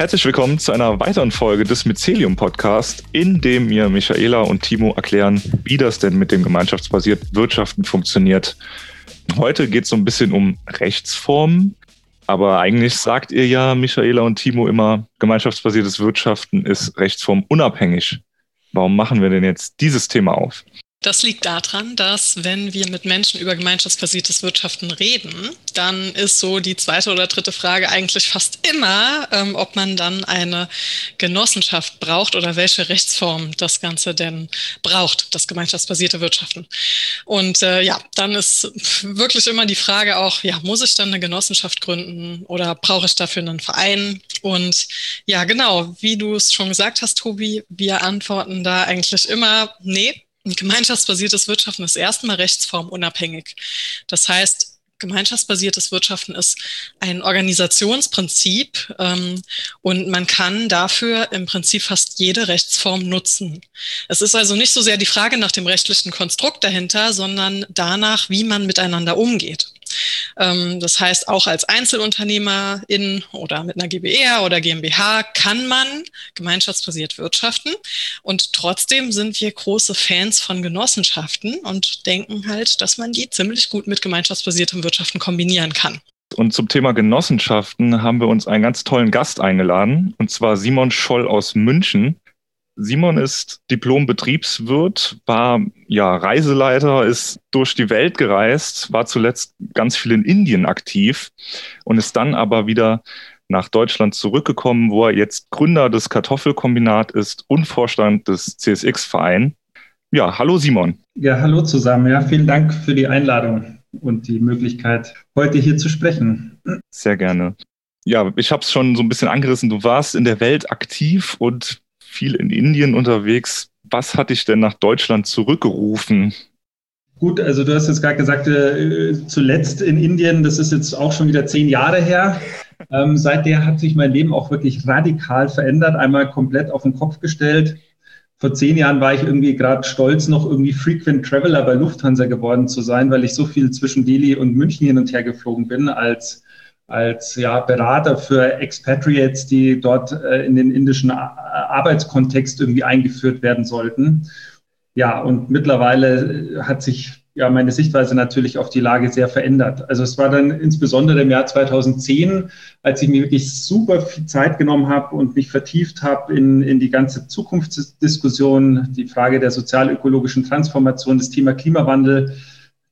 Herzlich willkommen zu einer weiteren Folge des Mycelium Podcast, in dem mir Michaela und Timo erklären, wie das denn mit dem gemeinschaftsbasierten Wirtschaften funktioniert. Heute geht es so ein bisschen um Rechtsformen, aber eigentlich sagt ihr ja, Michaela und Timo, immer, gemeinschaftsbasiertes Wirtschaften ist rechtsformunabhängig. Warum machen wir denn jetzt dieses Thema auf? Das liegt daran, dass wenn wir mit Menschen über gemeinschaftsbasiertes Wirtschaften reden, dann ist so die zweite oder dritte Frage eigentlich fast immer, ähm, ob man dann eine Genossenschaft braucht oder welche Rechtsform das Ganze denn braucht, das gemeinschaftsbasierte Wirtschaften. Und äh, ja, dann ist wirklich immer die Frage auch, ja, muss ich dann eine Genossenschaft gründen oder brauche ich dafür einen Verein? Und ja, genau, wie du es schon gesagt hast, Tobi, wir antworten da eigentlich immer, nee, gemeinschaftsbasiertes Wirtschaften ist erstmal rechtsformunabhängig. Das heißt, gemeinschaftsbasiertes Wirtschaften ist ein Organisationsprinzip ähm, und man kann dafür im Prinzip fast jede Rechtsform nutzen. Es ist also nicht so sehr die Frage nach dem rechtlichen Konstrukt dahinter, sondern danach, wie man miteinander umgeht. Ähm, das heißt, auch als Einzelunternehmer in oder mit einer GbR oder GmbH kann man gemeinschaftsbasiert wirtschaften. Und trotzdem sind wir große Fans von Genossenschaften und denken halt, dass man die ziemlich gut mit gemeinschaftsbasiertem Wirtschaften kombinieren kann. Und zum Thema Genossenschaften haben wir uns einen ganz tollen Gast eingeladen, und zwar Simon Scholl aus München. Simon ist Diplom-Betriebswirt, war ja Reiseleiter, ist durch die Welt gereist, war zuletzt ganz viel in Indien aktiv und ist dann aber wieder nach Deutschland zurückgekommen, wo er jetzt Gründer des Kartoffelkombinat ist und Vorstand des CSX-Verein. Ja, hallo Simon. Ja, hallo zusammen. Ja, vielen Dank für die Einladung und die Möglichkeit, heute hier zu sprechen. Sehr gerne. Ja, ich habe es schon so ein bisschen angerissen. Du warst in der Welt aktiv und viel in Indien unterwegs. Was hat dich denn nach Deutschland zurückgerufen? Gut, also du hast jetzt gerade gesagt, äh, zuletzt in Indien, das ist jetzt auch schon wieder zehn Jahre her. Ähm, seither hat sich mein Leben auch wirklich radikal verändert, einmal komplett auf den Kopf gestellt. Vor zehn Jahren war ich irgendwie gerade stolz, noch irgendwie Frequent Traveler bei Lufthansa geworden zu sein, weil ich so viel zwischen Delhi und München hin und her geflogen bin als als ja, Berater für Expatriates, die dort äh, in den indischen Arbeitskontext irgendwie eingeführt werden sollten. Ja, und mittlerweile hat sich ja meine Sichtweise natürlich auf die Lage sehr verändert. Also es war dann insbesondere im Jahr 2010, als ich mir wirklich super viel Zeit genommen habe und mich vertieft habe in, in die ganze Zukunftsdiskussion, die Frage der sozialökologischen Transformation, das Thema Klimawandel,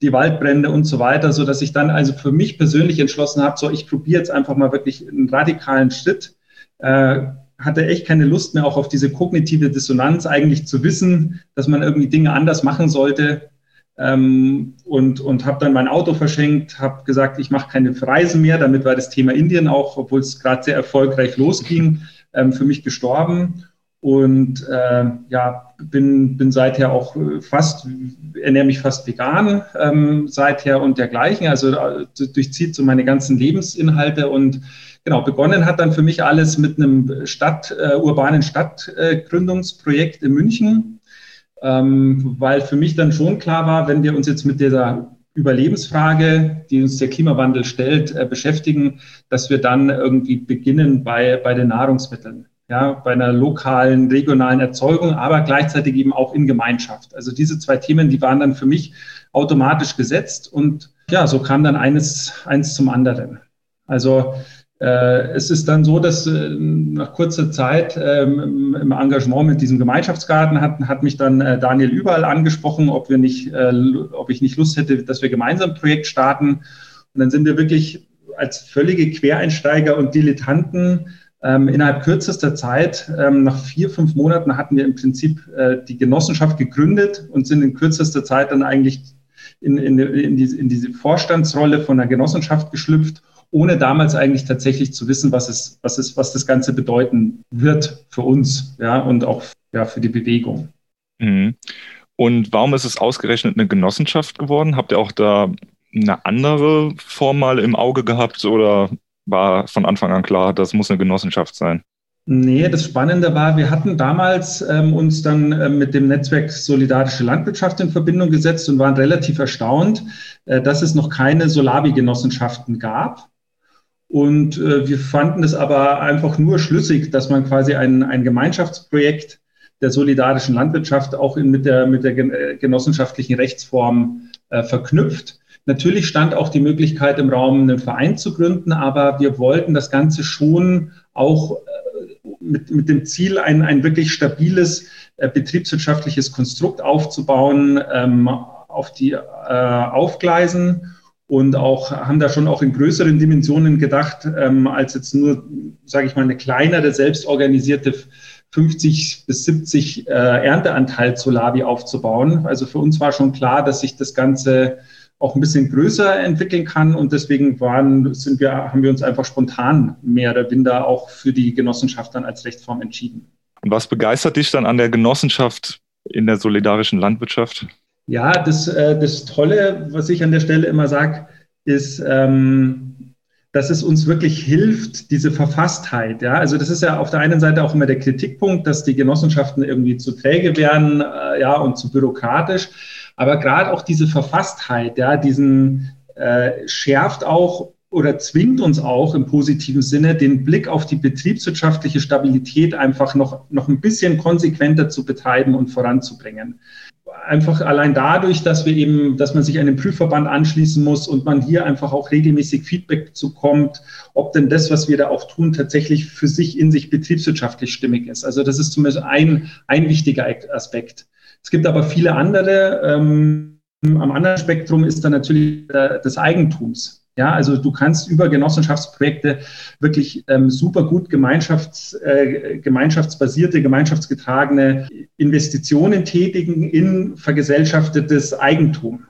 die Waldbrände und so weiter, so dass ich dann also für mich persönlich entschlossen habe, so ich probiere jetzt einfach mal wirklich einen radikalen Schritt. Äh, hatte echt keine Lust mehr auch auf diese kognitive Dissonanz, eigentlich zu wissen, dass man irgendwie Dinge anders machen sollte. Ähm, und und habe dann mein Auto verschenkt, habe gesagt, ich mache keine Reisen mehr. Damit war das Thema Indien auch, obwohl es gerade sehr erfolgreich losging, ähm, für mich gestorben und äh, ja, bin, bin seither auch fast, ernähre mich fast vegan ähm, seither und dergleichen. Also äh, durchzieht so meine ganzen Lebensinhalte und genau, begonnen hat dann für mich alles mit einem Stadt, äh, urbanen Stadtgründungsprojekt in München, ähm, weil für mich dann schon klar war, wenn wir uns jetzt mit dieser Überlebensfrage, die uns der Klimawandel stellt, äh, beschäftigen, dass wir dann irgendwie beginnen bei, bei den Nahrungsmitteln ja, bei einer lokalen, regionalen Erzeugung, aber gleichzeitig eben auch in Gemeinschaft. Also diese zwei Themen, die waren dann für mich automatisch gesetzt und ja, so kam dann eines, eins zum anderen. Also äh, es ist dann so, dass äh, nach kurzer Zeit ähm, im Engagement mit diesem Gemeinschaftsgarten hat, hat mich dann äh, Daniel überall angesprochen, ob wir nicht, äh, ob ich nicht Lust hätte, dass wir gemeinsam ein Projekt starten. Und dann sind wir wirklich als völlige Quereinsteiger und Dilettanten ähm, innerhalb kürzester Zeit, ähm, nach vier, fünf Monaten, hatten wir im Prinzip äh, die Genossenschaft gegründet und sind in kürzester Zeit dann eigentlich in, in, in, diese, in diese Vorstandsrolle von der Genossenschaft geschlüpft, ohne damals eigentlich tatsächlich zu wissen, was es, was es, was das Ganze bedeuten wird für uns, ja, und auch ja, für die Bewegung. Mhm. Und warum ist es ausgerechnet eine Genossenschaft geworden? Habt ihr auch da eine andere Form mal im Auge gehabt oder war von Anfang an klar, das muss eine Genossenschaft sein. Nee, das Spannende war, wir hatten damals ähm, uns dann äh, mit dem Netzwerk Solidarische Landwirtschaft in Verbindung gesetzt und waren relativ erstaunt, äh, dass es noch keine Solabi-Genossenschaften gab. Und äh, wir fanden es aber einfach nur schlüssig, dass man quasi ein, ein Gemeinschaftsprojekt der solidarischen Landwirtschaft auch in, mit, der, mit der äh, genossenschaftlichen Rechtsform äh, verknüpft. Natürlich stand auch die Möglichkeit im Raum, einen Verein zu gründen, aber wir wollten das Ganze schon auch äh, mit, mit dem Ziel, ein, ein wirklich stabiles äh, betriebswirtschaftliches Konstrukt aufzubauen, ähm, auf die äh, aufgleisen und auch haben da schon auch in größeren Dimensionen gedacht, ähm, als jetzt nur, sage ich mal, eine kleinere, selbstorganisierte 50 bis 70 äh, Ernteanteil Solavi aufzubauen. Also für uns war schon klar, dass sich das Ganze auch ein bisschen größer entwickeln kann und deswegen waren, sind wir, haben wir uns einfach spontan mehr oder minder auch für die Genossenschaft dann als Rechtsform entschieden. Und was begeistert dich dann an der Genossenschaft in der solidarischen Landwirtschaft? Ja, das, äh, das Tolle, was ich an der Stelle immer sage, ist, ähm, dass es uns wirklich hilft, diese Verfasstheit. Ja, also das ist ja auf der einen Seite auch immer der Kritikpunkt, dass die Genossenschaften irgendwie zu träge werden, äh, ja, und zu bürokratisch. Aber gerade auch diese Verfasstheit, ja, diesen äh, schärft auch oder zwingt uns auch im positiven Sinne, den Blick auf die betriebswirtschaftliche Stabilität einfach noch, noch ein bisschen konsequenter zu betreiben und voranzubringen einfach allein dadurch, dass wir eben, dass man sich einem Prüfverband anschließen muss und man hier einfach auch regelmäßig Feedback bekommt, ob denn das, was wir da auch tun, tatsächlich für sich in sich betriebswirtschaftlich stimmig ist. Also das ist zumindest ein, ein wichtiger Aspekt. Es gibt aber viele andere. Ähm, am anderen Spektrum ist dann natürlich äh, des Eigentums. Ja, also du kannst über Genossenschaftsprojekte wirklich ähm, super gut Gemeinschafts, äh, gemeinschaftsbasierte, gemeinschaftsgetragene Investitionen tätigen in vergesellschaftetes Eigentum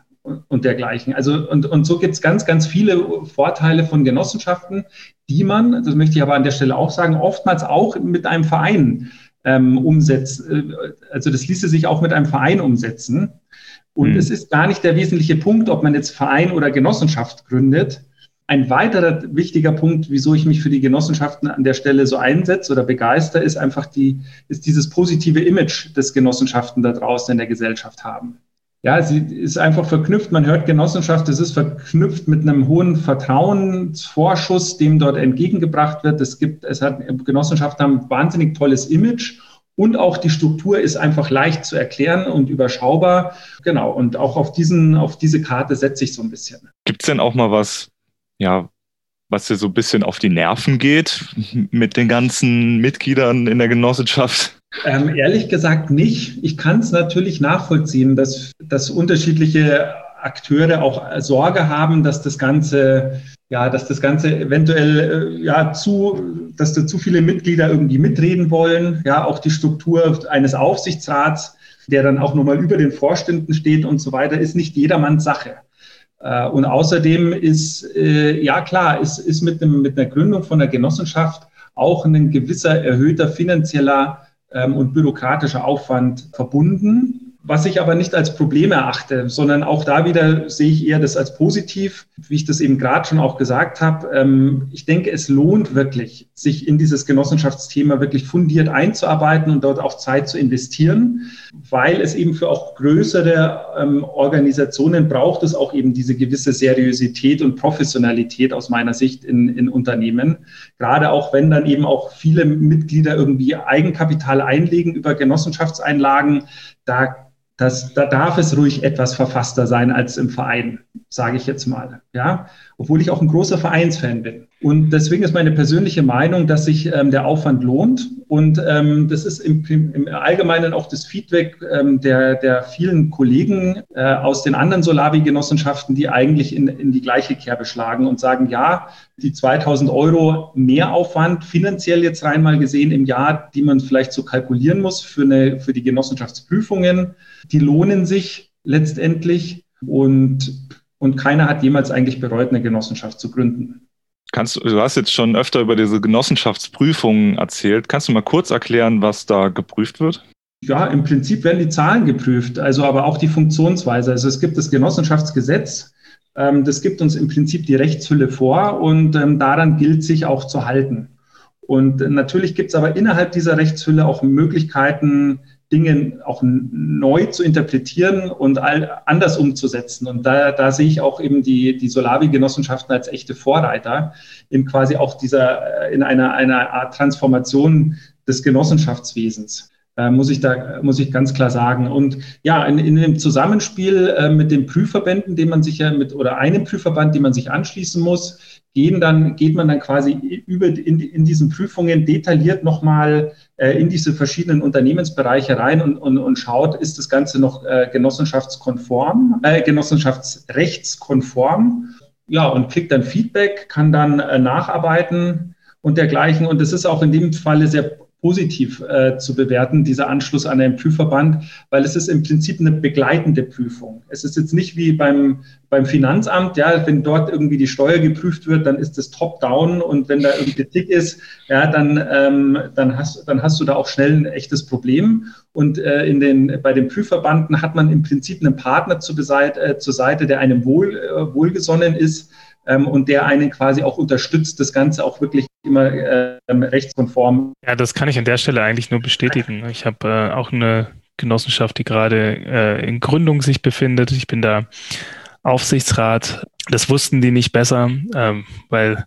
und dergleichen. Also und, und so gibt es ganz, ganz viele Vorteile von Genossenschaften, die man, das möchte ich aber an der Stelle auch sagen, oftmals auch mit einem Verein ähm, umsetzt. Äh, also das ließe sich auch mit einem Verein umsetzen. Und mhm. es ist gar nicht der wesentliche Punkt, ob man jetzt Verein oder Genossenschaft gründet. Ein weiterer wichtiger Punkt, wieso ich mich für die Genossenschaften an der Stelle so einsetze oder begeister, ist einfach die, ist dieses positive Image, das Genossenschaften da draußen in der Gesellschaft haben. Ja, sie ist einfach verknüpft. Man hört Genossenschaft, es ist verknüpft mit einem hohen Vertrauensvorschuss, dem dort entgegengebracht wird. Es gibt, es hat, Genossenschaften haben ein wahnsinnig tolles Image und auch die Struktur ist einfach leicht zu erklären und überschaubar. Genau. Und auch auf diesen, auf diese Karte setze ich so ein bisschen. Gibt es denn auch mal was, ja, was dir so ein bisschen auf die Nerven geht mit den ganzen Mitgliedern in der Genossenschaft? Ähm, ehrlich gesagt nicht. Ich kann es natürlich nachvollziehen, dass, dass unterschiedliche Akteure auch Sorge haben, dass das Ganze ja, dass das Ganze eventuell äh, ja zu, dass da zu viele Mitglieder irgendwie mitreden wollen, ja, auch die Struktur eines Aufsichtsrats, der dann auch nochmal über den Vorständen steht und so weiter, ist nicht jedermanns Sache. Äh, und außerdem ist, äh, ja klar, ist, ist mit, dem, mit einer Gründung von der Genossenschaft auch ein gewisser erhöhter finanzieller und bürokratischer Aufwand verbunden was ich aber nicht als Problem erachte, sondern auch da wieder sehe ich eher das als positiv, wie ich das eben gerade schon auch gesagt habe. Ähm, ich denke, es lohnt wirklich, sich in dieses Genossenschaftsthema wirklich fundiert einzuarbeiten und dort auch Zeit zu investieren, weil es eben für auch größere ähm, Organisationen braucht es auch eben diese gewisse Seriosität und Professionalität aus meiner Sicht in, in Unternehmen. Gerade auch wenn dann eben auch viele Mitglieder irgendwie Eigenkapital einlegen über Genossenschaftseinlagen, da das, da darf es ruhig etwas verfasster sein als im Verein, sage ich jetzt mal. Ja, obwohl ich auch ein großer Vereinsfan bin. Und deswegen ist meine persönliche Meinung, dass sich ähm, der Aufwand lohnt. Und ähm, das ist im, im, Allgemeinen auch das Feedback ähm, der, der vielen Kollegen äh, aus den anderen Solavi-Genossenschaften, die eigentlich in, in die gleiche Kerbe schlagen und sagen, ja, die 2000 Euro Mehraufwand finanziell jetzt rein mal gesehen im Jahr, die man vielleicht so kalkulieren muss für, eine, für die Genossenschaftsprüfungen, die lohnen sich letztendlich und, und keiner hat jemals eigentlich bereut, eine Genossenschaft zu gründen. Kannst, du hast jetzt schon öfter über diese Genossenschaftsprüfungen erzählt. Kannst du mal kurz erklären, was da geprüft wird? Ja, im Prinzip werden die Zahlen geprüft, also aber auch die Funktionsweise. Also es gibt das Genossenschaftsgesetz, ähm, das gibt uns im Prinzip die Rechtshülle vor und ähm, daran gilt sich auch zu halten. Und natürlich gibt es aber innerhalb dieser Rechtshülle auch Möglichkeiten, Dinge auch neu zu interpretieren und all, anders umzusetzen. Und da, da sehe ich auch eben die, die Solavi-Genossenschaften als echte Vorreiter in quasi auch dieser, in einer, einer Art Transformation des Genossenschaftswesens. Äh, muss ich da, muss ich ganz klar sagen. Und ja, in, in dem Zusammenspiel äh, mit den Prüfverbänden, den man sich ja mit, oder einem Prüfverband, den man sich anschließen muss, gehen dann, geht man dann quasi über in, in diesen Prüfungen detailliert nochmal äh, in diese verschiedenen Unternehmensbereiche rein und, und, und schaut, ist das Ganze noch äh, genossenschaftskonform, äh, genossenschaftsrechtskonform, ja, und kriegt dann Feedback, kann dann äh, nacharbeiten und dergleichen. Und das ist auch in dem Falle sehr positiv äh, zu bewerten, dieser Anschluss an einen Prüfverband, weil es ist im Prinzip eine begleitende Prüfung. Es ist jetzt nicht wie beim, beim Finanzamt, ja, wenn dort irgendwie die Steuer geprüft wird, dann ist das top-down und wenn da irgendwie Kritik ist, ja, dann, ähm, dann, hast, dann hast du da auch schnell ein echtes Problem. Und äh, in den, bei den Prüfverbanden hat man im Prinzip einen Partner zur, Seite, äh, zur Seite, der einem wohl, äh, wohlgesonnen ist, ähm, und der einen quasi auch unterstützt, das Ganze auch wirklich immer ähm, rechtskonform. Ja, das kann ich an der Stelle eigentlich nur bestätigen. Ich habe äh, auch eine Genossenschaft, die gerade äh, in Gründung sich befindet. Ich bin da Aufsichtsrat. Das wussten die nicht besser, ähm, weil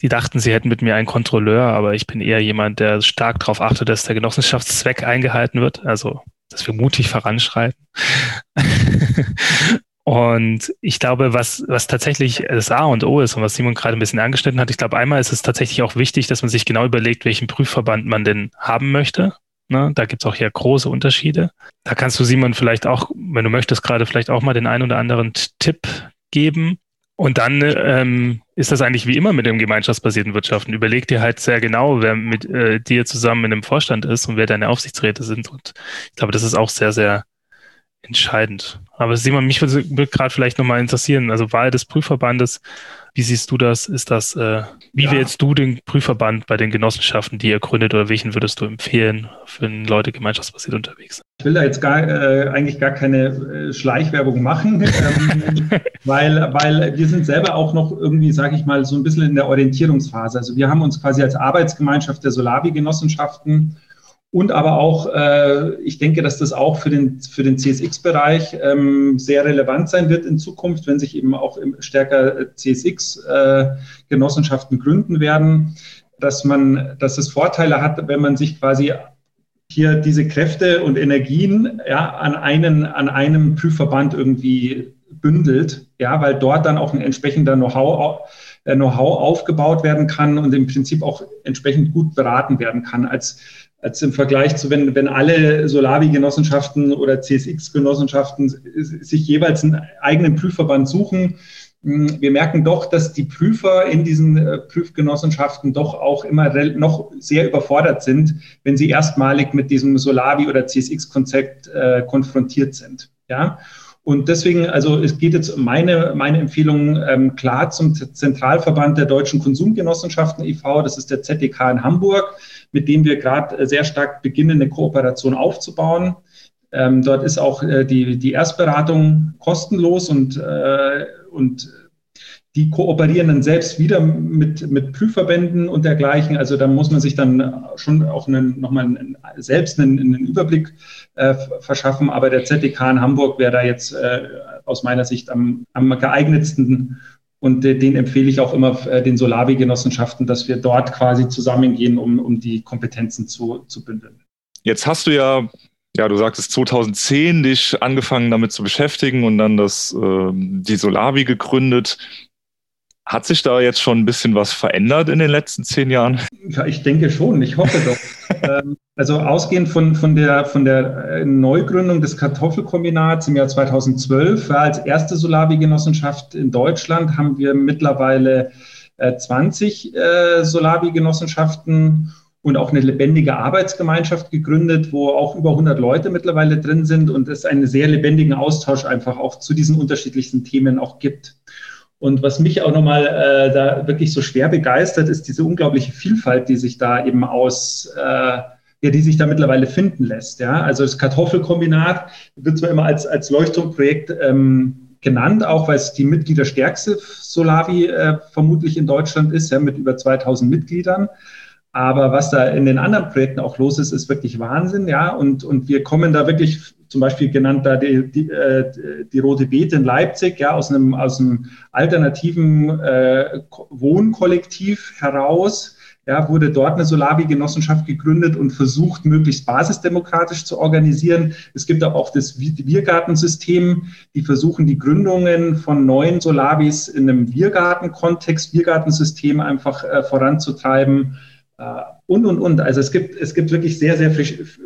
die dachten, sie hätten mit mir einen Kontrolleur, aber ich bin eher jemand, der stark darauf achtet, dass der Genossenschaftszweck eingehalten wird, also dass wir mutig voranschreiten. Und ich glaube, was, was tatsächlich das A und O ist und was Simon gerade ein bisschen angeschnitten hat, ich glaube, einmal ist es tatsächlich auch wichtig, dass man sich genau überlegt, welchen Prüfverband man denn haben möchte. Ne? Da gibt es auch ja große Unterschiede. Da kannst du Simon vielleicht auch, wenn du möchtest, gerade vielleicht auch mal den einen oder anderen Tipp geben. Und dann ähm, ist das eigentlich wie immer mit dem gemeinschaftsbasierten Wirtschaften. Überleg dir halt sehr genau, wer mit äh, dir zusammen in einem Vorstand ist und wer deine Aufsichtsräte sind. Und ich glaube, das ist auch sehr, sehr entscheidend. Aber Simon, mich würde, würde gerade vielleicht nochmal interessieren, also Wahl des Prüfverbandes, wie siehst du das? Ist das, äh, wie ja. wählst du den Prüfverband bei den Genossenschaften, die ihr gründet, oder welchen würdest du empfehlen, wenn Leute gemeinschaftsbasiert unterwegs sind? Ich will da jetzt gar, äh, eigentlich gar keine äh, Schleichwerbung machen, ähm, weil, weil wir sind selber auch noch irgendwie, sage ich mal, so ein bisschen in der Orientierungsphase. Also wir haben uns quasi als Arbeitsgemeinschaft der Solavi-Genossenschaften und aber auch, äh, ich denke, dass das auch für den, für den CSX-Bereich ähm, sehr relevant sein wird in Zukunft, wenn sich eben auch stärker CSX-Genossenschaften äh, gründen werden, dass man, dass es Vorteile hat, wenn man sich quasi hier diese Kräfte und Energien ja, an, einen, an einem Prüfverband irgendwie bündelt, ja, weil dort dann auch ein entsprechender Know-how äh, Know-how aufgebaut werden kann und im Prinzip auch entsprechend gut beraten werden kann. Als als im Vergleich zu, wenn, wenn alle Solavi-Genossenschaften oder CSX-Genossenschaften sich jeweils einen eigenen Prüfverband suchen. Hm, wir merken doch, dass die Prüfer in diesen äh, Prüfgenossenschaften doch auch immer noch sehr überfordert sind, wenn sie erstmalig mit diesem Solavi- oder CSX-Konzept äh, konfrontiert sind. Ja. Und deswegen, also es geht jetzt meine, meine Empfehlung ähm, klar zum Zentralverband der deutschen Konsumgenossenschaften e.V., das ist der ZDK in Hamburg mit dem wir gerade äh, sehr stark beginnen, eine Kooperation aufzubauen. Ähm, dort ist auch äh, die, die Erstberatung kostenlos und, äh, und die kooperieren dann selbst wieder mit, mit Prüfverbänden und dergleichen. Also da muss man sich dann schon auch einen, nochmal einen, selbst einen, einen Überblick äh, verschaffen. Aber der ZDK in Hamburg wäre da jetzt äh, aus meiner Sicht am, am geeignetsten und äh, den empfehle ich auch immer äh, den Solavi-Genossenschaften, dass wir dort quasi zusammengehen, um, um die Kompetenzen zu, zu bündeln. Jetzt hast du ja, ja, du sagtest 2010 dich angefangen damit zu beschäftigen und dann das, äh, die Solavi gegründet. Hat sich da jetzt schon ein bisschen was verändert in den letzten zehn Jahren? Ja, ich denke schon. Ich hoffe doch. ähm, also ausgehend von, von der, von der äh, Neugründung des Kartoffelkombinats im Jahr 2012 war als erste Solavi-Genossenschaft in Deutschland haben wir mittlerweile äh, 20 äh, Solavi-Genossenschaften und auch eine lebendige Arbeitsgemeinschaft gegründet, wo auch über 100 Leute mittlerweile drin sind und es einen sehr lebendigen Austausch einfach auch zu diesen unterschiedlichsten Themen auch gibt. Und was mich auch nochmal äh, da wirklich so schwer begeistert, ist diese unglaubliche Vielfalt, die sich da eben aus, äh, ja, die sich da mittlerweile finden lässt. Ja? Also das Kartoffelkombinat wird zwar immer als, als Leuchtturmprojekt ähm, genannt, auch weil es die mitgliederstärkste Solavi äh, vermutlich in Deutschland ist, ja, mit über 2000 Mitgliedern. Aber was da in den anderen Projekten auch los ist, ist wirklich Wahnsinn, ja. Und, und wir kommen da wirklich, zum Beispiel genannt da die, die, äh, die Rote Beete in Leipzig, ja, aus einem, aus einem alternativen äh, Wohnkollektiv heraus, ja, wurde dort eine Solavi-Genossenschaft gegründet und versucht, möglichst basisdemokratisch zu organisieren. Es gibt aber auch das Biergartensystem, die versuchen, die Gründungen von neuen Solavis in einem Biergarten-Kontext, Biergartensystem einfach äh, voranzutreiben. Äh, und, und, und. Also es gibt, es gibt wirklich sehr, sehr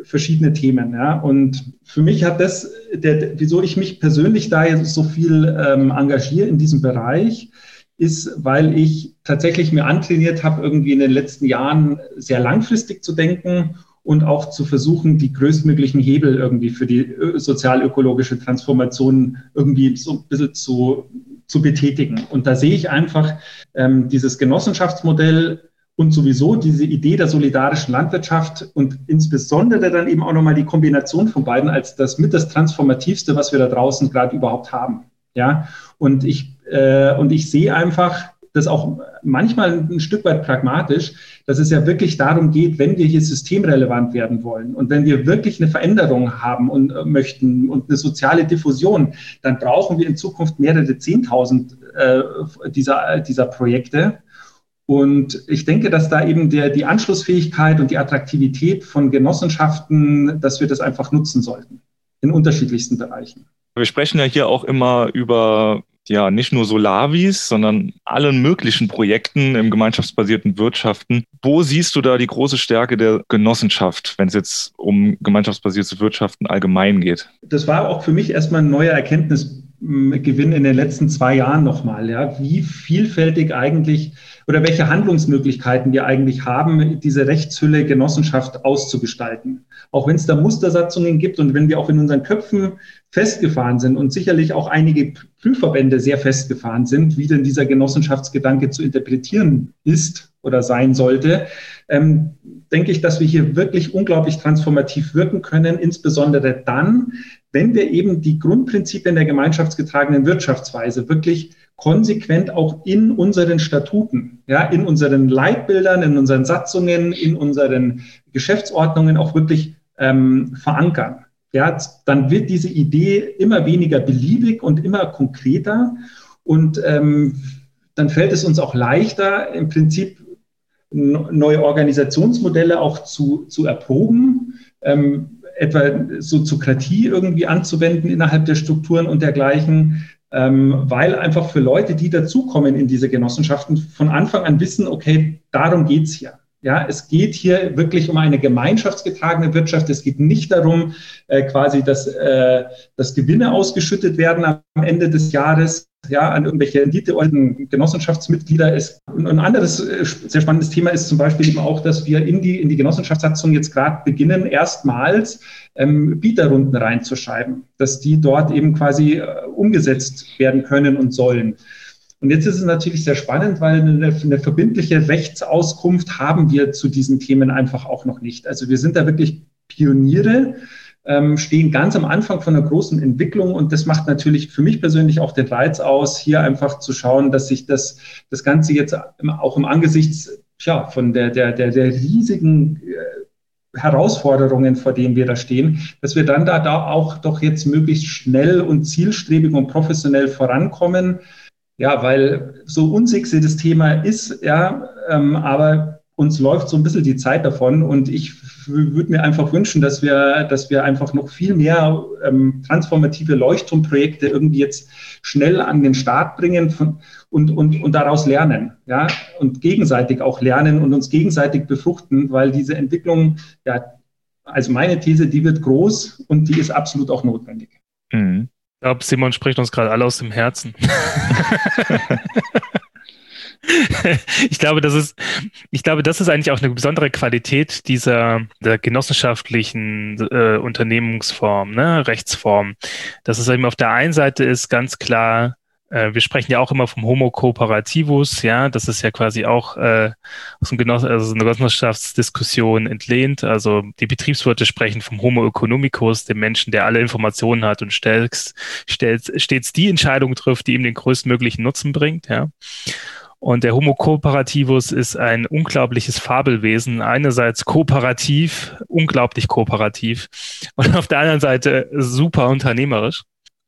verschiedene Themen. Ja. Und für mich hat das, der, wieso ich mich persönlich da jetzt so viel ähm, engagiere in diesem Bereich, ist, weil ich tatsächlich mir antrainiert habe, irgendwie in den letzten Jahren sehr langfristig zu denken und auch zu versuchen, die größtmöglichen Hebel irgendwie für die sozial-ökologische Transformation irgendwie so ein bisschen zu, zu betätigen. Und da sehe ich einfach ähm, dieses Genossenschaftsmodell und sowieso diese Idee der solidarischen Landwirtschaft und insbesondere dann eben auch nochmal die Kombination von beiden als das mit das Transformativste, was wir da draußen gerade überhaupt haben. Ja, und ich, äh, und ich sehe einfach, das auch manchmal ein Stück weit pragmatisch, dass es ja wirklich darum geht, wenn wir hier systemrelevant werden wollen und wenn wir wirklich eine Veränderung haben und äh, möchten und eine soziale Diffusion, dann brauchen wir in Zukunft mehrere Zehntausend äh, dieser, dieser Projekte. Und ich denke, dass da eben der, die Anschlussfähigkeit und die Attraktivität von Genossenschaften, dass wir das einfach nutzen sollten in unterschiedlichsten Bereichen. Wir sprechen ja hier auch immer über ja nicht nur Solavis, sondern allen möglichen Projekten im gemeinschaftsbasierten Wirtschaften. Wo siehst du da die große Stärke der Genossenschaft, wenn es jetzt um gemeinschaftsbasierte Wirtschaften allgemein geht? Das war auch für mich erstmal ein neuer Erkenntnisgewinn in den letzten zwei Jahren nochmal, ja, wie vielfältig eigentlich oder welche Handlungsmöglichkeiten wir eigentlich haben, diese Rechtshülle Genossenschaft auszugestalten. Auch wenn es da Mustersatzungen gibt und wenn wir auch in unseren Köpfen festgefahren sind und sicherlich auch einige Prüfverbände sehr festgefahren sind, wie denn dieser Genossenschaftsgedanke zu interpretieren ist oder sein sollte, ähm, denke ich, dass wir hier wirklich unglaublich transformativ wirken können, insbesondere dann, wenn wir eben die Grundprinzipien der gemeinschaftsgetragenen Wirtschaftsweise wirklich konsequent auch in unseren Statuten, ja, in unseren Leitbildern, in unseren Satzungen, in unseren Geschäftsordnungen auch wirklich ähm, verankern. Ja, dann wird diese Idee immer weniger beliebig und immer konkreter und ähm, dann fällt es uns auch leichter, im Prinzip neue Organisationsmodelle auch zu, zu erproben, ähm, etwa Soziokratie irgendwie anzuwenden innerhalb der Strukturen und dergleichen, ähm, weil einfach für Leute, die dazukommen in diese Genossenschaften, von Anfang an wissen, okay, darum geht's hier. Ja, es geht hier wirklich um eine gemeinschaftsgetragene Wirtschaft. Es geht nicht darum, äh, quasi, dass, äh, dass Gewinne ausgeschüttet werden am Ende des Jahres, ja, an irgendwelche Rendite Genossenschaftsmitglieder ist. Und ein anderes äh, sehr spannendes Thema ist zum Beispiel eben auch, dass wir in die, in die Genossenschaftssatzung jetzt gerade beginnen, erstmals ähm, Bieterrunden reinzuschreiben, dass die dort eben quasi äh, umgesetzt werden können und sollen. Und jetzt ist es natürlich sehr spannend, weil eine, eine, verbindliche Rechtsauskunft haben wir zu diesen Themen einfach auch noch nicht. Also wir sind da wirklich Pioniere, ähm, stehen ganz am Anfang von einer großen Entwicklung. Und das macht natürlich für mich persönlich auch den Reiz aus, hier einfach zu schauen, dass sich das, das Ganze jetzt auch im Angesichts tja, von der, der, der, der riesigen äh, Herausforderungen, vor denen wir da stehen, dass wir dann da, da auch doch jetzt möglichst schnell und zielstrebig und professionell vorankommen. Ja, weil so unsexy das Thema ist, ja, ähm, aber uns läuft so ein bisschen die Zeit davon und ich würde mir einfach wünschen, dass wir, dass wir einfach noch viel mehr ähm, transformative Leuchtturmprojekte irgendwie jetzt schnell an den Start bringen von, und, und, und daraus lernen, ja, und gegenseitig auch lernen und uns gegenseitig befruchten, weil diese Entwicklung, ja, also meine These, die wird groß und die ist absolut auch notwendig. Mhm. Ich glaube, Simon spricht uns gerade alle aus dem Herzen. ich glaube, das ist, ich glaube, das ist eigentlich auch eine besondere Qualität dieser der genossenschaftlichen äh, Unternehmungsform, ne, Rechtsform. Dass es eben auf der einen Seite ist ganz klar äh, wir sprechen ja auch immer vom Homo cooperativus, ja, das ist ja quasi auch äh, aus einem Genoss also einer Genossenschaftsdiskussion entlehnt. Also die Betriebswirte sprechen vom Homo economicus, dem Menschen, der alle Informationen hat und stets, stets, stets die Entscheidung trifft, die ihm den größtmöglichen Nutzen bringt, ja. Und der Homo cooperativus ist ein unglaubliches Fabelwesen. Einerseits kooperativ, unglaublich kooperativ und auf der anderen Seite super unternehmerisch.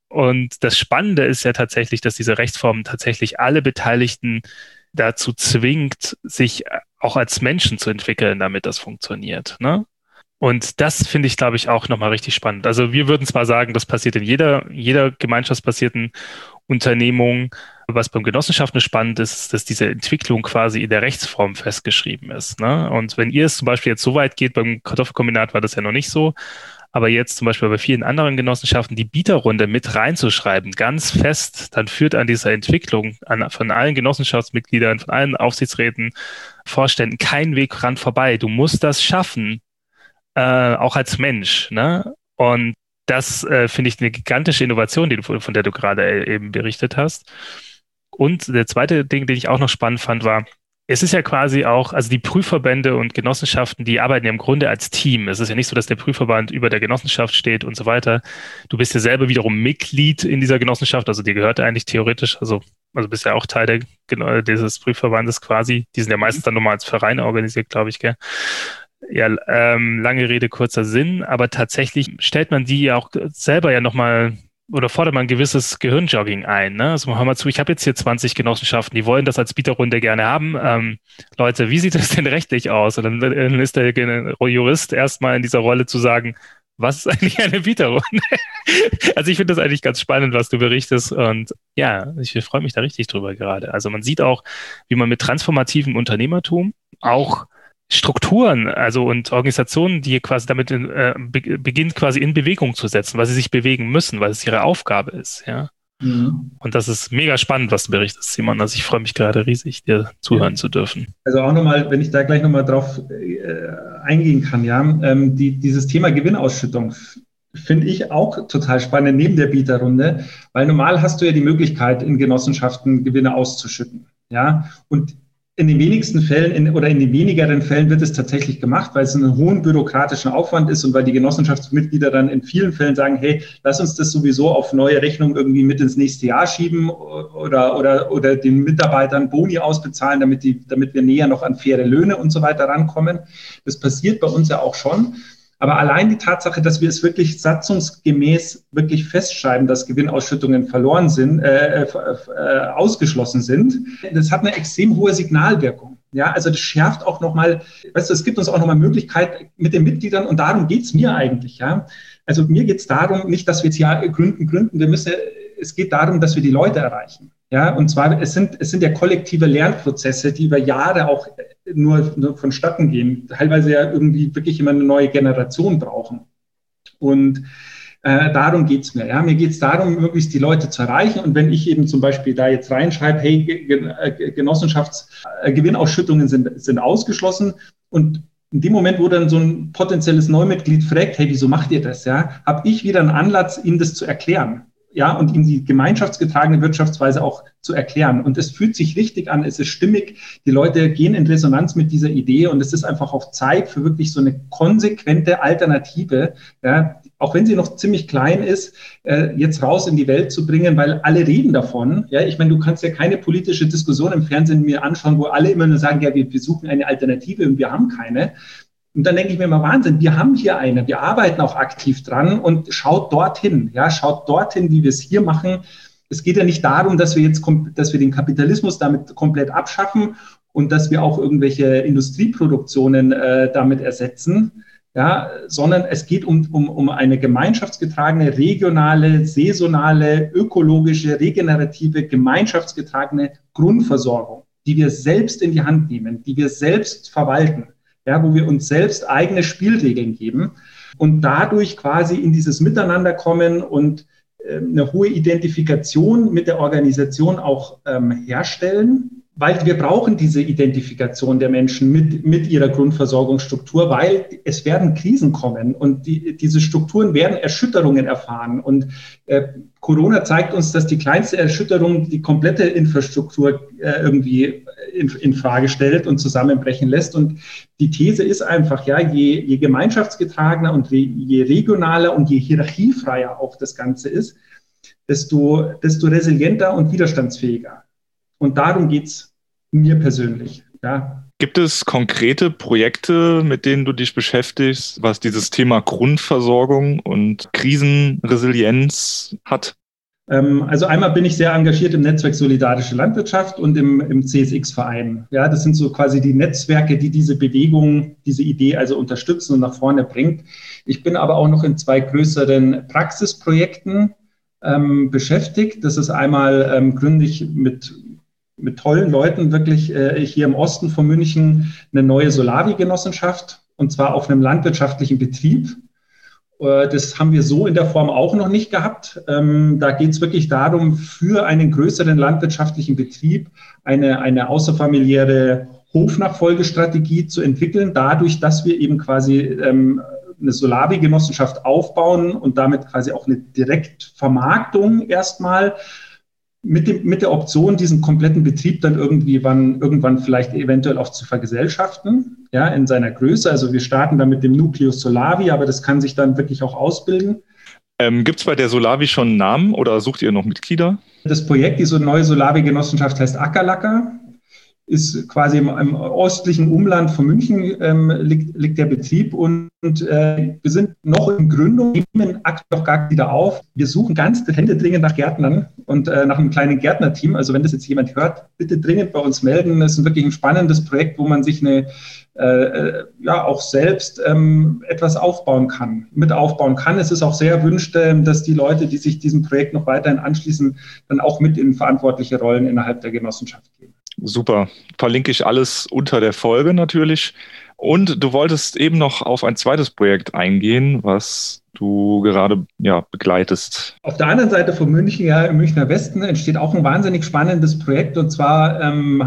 Und das Spannende ist ja tatsächlich, dass diese Rechtsform tatsächlich alle Beteiligten dazu zwingt, sich auch als Menschen zu entwickeln, damit das funktioniert. Ne? Und das finde ich, glaube ich, auch nochmal richtig spannend. Also wir würden zwar sagen, das passiert in jeder, jeder gemeinschaftsbasierten Unternehmung. Was beim Genossenschaften spannend ist, ist, dass diese Entwicklung quasi in der Rechtsform festgeschrieben ist. Ne? Und wenn ihr es zum Beispiel jetzt so weit geht, beim Kartoffelkombinat war das ja noch nicht so, aber jetzt zum Beispiel bei vielen anderen Genossenschaften die Bieterrunde mit reinzuschreiben, ganz fest, dann führt an dieser Entwicklung an, von allen Genossenschaftsmitgliedern, von allen Aufsichtsräten, Vorständen kein Weg dran vorbei. Du musst das schaffen, äh, auch als Mensch. Ne? Und das äh, finde ich eine gigantische Innovation, die du, von der du gerade äh, eben berichtet hast. Und der zweite Ding, den ich auch noch spannend fand, war, es ist ja quasi auch, also die Prüfverbände und Genossenschaften, die arbeiten ja im Grunde als Team. Es ist ja nicht so, dass der Prüfverband über der Genossenschaft steht und so weiter. Du bist ja selber wiederum Mitglied in dieser Genossenschaft, also dir gehört eigentlich theoretisch, also, also bist ja auch Teil der, dieses Prüfverbandes quasi. Die sind ja meistens dann nochmal als Verein organisiert, glaube ich, gell? Ja, ähm, lange Rede, kurzer Sinn, aber tatsächlich stellt man die ja auch selber ja nochmal oder fordert man ein gewisses Gehirnjogging ein. Ne? Also hör mal zu, ich habe jetzt hier 20 Genossenschaften, die wollen das als Bieterrunde gerne haben. Ähm, Leute, wie sieht das denn rechtlich aus? Und dann, ist der Jurist erstmal in dieser Rolle zu sagen, was ist eigentlich eine Bieterrunde? also ich finde das eigentlich ganz spannend, was du berichtest. Und ja, ich freue mich da richtig drüber gerade. Also man sieht auch, wie man mit transformativem Unternehmertum auch Strukturen, also und Organisationen, die quasi damit in, äh, be beginnt, quasi in Bewegung zu setzen, weil sie sich bewegen müssen, weil es ihre Aufgabe ist, ja. Mhm. Und das ist mega spannend, was du berichtest, Simon. Also ich freue mich gerade riesig, dir zuhören ja. zu dürfen. Also auch nochmal, wenn ich da gleich nochmal drauf äh, eingehen kann, ja, ähm, die, dieses Thema Gewinnausschüttung finde ich auch total spannend neben der Bieterrunde, weil normal hast du ja die Möglichkeit, in Genossenschaften Gewinne auszuschütten. Ja, und in den wenigsten Fällen in, oder in den wenigeren Fällen wird es tatsächlich gemacht, weil es einen hohen bürokratischen Aufwand ist und weil die Genossenschaftsmitglieder dann in vielen Fällen sagen, hey, lass uns das sowieso auf neue Rechnung irgendwie mit ins nächste Jahr schieben oder, oder, oder den Mitarbeitern Boni ausbezahlen, damit, die, damit wir näher noch an faire Löhne und so weiter rankommen. Das passiert bei uns ja auch schon. Aber allein die Tatsache, dass wir es wirklich satzungsgemäß wirklich festschreiben, dass Gewinnausschüttungen verloren sind, äh, äh, äh, ausgeschlossen sind, das hat eine extrem hohe Signalwirkung. Ja, also das schärft auch nochmal, weißt du, es gibt uns auch nochmal Möglichkeit mit den Mitgliedern und darum geht's mir eigentlich, ja. Also mir geht's darum, nicht, dass wir jetzt ja gründen, gründen, wir müssen, es geht darum, dass wir die Leute erreichen. Ja, und zwar, es sind, es sind ja kollektive Lernprozesse, die über Jahre auch nur, nur vonstatten gehen, teilweise ja irgendwie wirklich immer eine neue Generation brauchen. Und äh, darum geht's mir. Ja. Mir geht's darum, möglichst die Leute zu erreichen. Und wenn ich eben zum Beispiel da jetzt reinschreibe, hey, äh, Genossenschaftsgewinnausschüttungen sind, sind ausgeschlossen und in dem Moment, wo dann so ein potenzielles Neumitglied fragt, hey, wieso macht ihr das? Ja, habe ich wieder einen Anlass, ihm das zu erklären ja, und ihm die gemeinschaftsgetragene Wirtschaftsweise auch zu erklären. Und es fühlt sich richtig an, es ist stimmig, die Leute gehen in Resonanz mit dieser Idee und es ist einfach auch Zeit für wirklich so eine konsequente Alternative, ja, auch wenn sie noch ziemlich klein ist, äh, jetzt raus in die Welt zu bringen, weil alle reden davon. Ja, ich meine, du kannst ja keine politische Diskussion im Fernsehen mir anschauen, wo alle immer nur sagen, ja, wir, wir suchen eine Alternative und wir haben keine. Und dann denke ich mir mal, Wahnsinn, wir haben hier eine, wir arbeiten auch aktiv dran und schaut dorthin, ja, schaut dorthin, wie wir es hier machen. Es geht ja nicht darum, dass wir jetzt, dass wir den Kapitalismus damit komplett abschaffen und dass wir auch irgendwelche Industrieproduktionen äh, damit ersetzen, ja, sondern es geht um, um, um eine gemeinschaftsgetragene, regionale, saisonale, ökologische, regenerative, gemeinschaftsgetragene Grundversorgung, die wir selbst in die Hand nehmen, die wir selbst verwalten ja, wo wir uns selbst eigene Spielregeln geben und dadurch quasi in dieses Miteinander kommen und äh, eine hohe Identifikation mit der Organisation auch ähm, herstellen weil wir brauchen diese Identifikation der Menschen mit, mit ihrer Grundversorgungsstruktur, weil es werden Krisen kommen und die, diese Strukturen werden Erschütterungen erfahren. Und äh, Corona zeigt uns, dass die kleinste Erschütterung die komplette Infrastruktur äh, irgendwie in, in, Frage stellt und zusammenbrechen lässt. Und die These ist einfach, ja, je, je gemeinschaftsgetragener und je regionaler und je hierarchiefreier auch das Ganze ist, desto, desto resilienter und widerstandsfähiger. Und darum geht's mir persönlich. Ja. Gibt es konkrete Projekte, mit denen du dich beschäftigst, was dieses Thema Grundversorgung und Krisenresilienz hat? Ähm, also einmal bin ich sehr engagiert im Netzwerk Solidarische Landwirtschaft und im, im CSX-Verein. Ja, das sind so quasi die Netzwerke, die diese Bewegung, diese Idee also unterstützen und nach vorne bringt. Ich bin aber auch noch in zwei größeren Praxisprojekten ähm, beschäftigt. Das ist einmal ähm, gründlich mit mit tollen Leuten wirklich äh, hier im Osten von München eine neue Solavi-Genossenschaft und zwar auf einem landwirtschaftlichen Betrieb. Äh, das haben wir so in der Form auch noch nicht gehabt. Ähm, da geht es wirklich darum, für einen größeren landwirtschaftlichen Betrieb eine, eine außerfamiliäre Hofnachfolgestrategie zu entwickeln, dadurch, dass wir eben quasi ähm, eine Solavi-Genossenschaft aufbauen und damit quasi auch eine Direktvermarktung erstmal mit, dem, mit der Option, diesen kompletten Betrieb dann irgendwie wann, irgendwann vielleicht eventuell auch zu vergesellschaften, ja, in seiner Größe. Also wir starten dann mit dem Nucleus Solavi, aber das kann sich dann wirklich auch ausbilden. Ähm, Gibt es bei der Solavi schon einen Namen oder sucht ihr noch Mitglieder? Das Projekt, diese neue Solavi-Genossenschaft heißt Ackerlacker ist quasi im, im, ostlichen Umland von München ähm, liegt, liegt, der Betrieb und, äh, wir sind noch in Gründung, nehmen aktuell auch gar wieder auf. Wir suchen ganz händeringend nach Gärtnern und äh, nach einem kleinen Gärtnerteam. Also wenn das jetzt jemand hört, bitte dringend bei uns melden. Das ist wirklich ein spannendes Projekt, wo man sich eine äh, äh, ja auch selbst ähm, etwas aufbauen kann, mit aufbauen kann. Es ist auch sehr erwünscht, äh, dass die Leute, die sich diesem Projekt noch weiterhin anschließen, dann auch mit in verantwortliche Rollen innerhalb der Genossenschaft gehen. Super. Verlinke ich alles unter der Folge natürlich. Und du wolltest eben noch auf ein zweites Projekt eingehen, was du gerade ja, begleitest. Auf der anderen Seite von München, ja, im Münchner Westen, entsteht auch ein wahnsinnig spannendes Projekt. Und zwar ähm,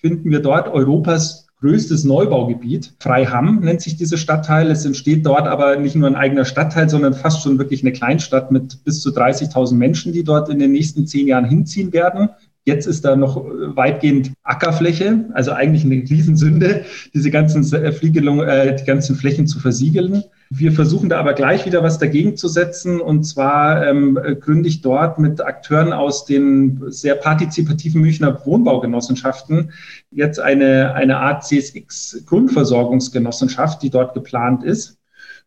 finden wir dort Europas größtes Neubaugebiet. Freiham nennt sich dieser Stadtteil. Es entsteht dort aber nicht nur ein eigener Stadtteil, sondern fast schon wirklich eine Kleinstadt mit bis zu 30.000 Menschen, die dort in den nächsten zehn Jahren hinziehen werden. Jetzt ist da noch äh, weitgehend Ackerfläche, also eigentlich eine Riesensünde, diese ganzen äh, Fliegelungen, äh, die ganzen Flächen zu versiegeln. Wir versuchen da aber gleich wieder was dagegen zu setzen und zwar ähm, gründe ich dort mit Akteuren aus den sehr partizipativen Münchner Wohnbaugenossenschaften jetzt eine, eine Art CSX-Grundversorgungsgenossenschaft, die dort geplant ist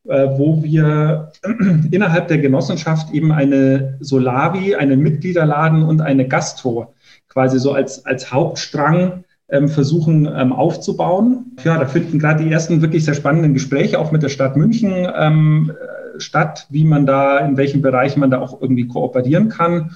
äh, wo wir innerhalb der Genossenschaft eben eine Solavi, einen Mitgliederladen und eine Gastro quasi so als, als Hauptstrang ähm, versuchen ähm, aufzubauen. Ja, da finden gerade die ersten wirklich sehr spannenden Gespräche auch mit der Stadt München ähm, äh, statt, wie man da, in welchen Bereichen man da auch irgendwie kooperieren kann.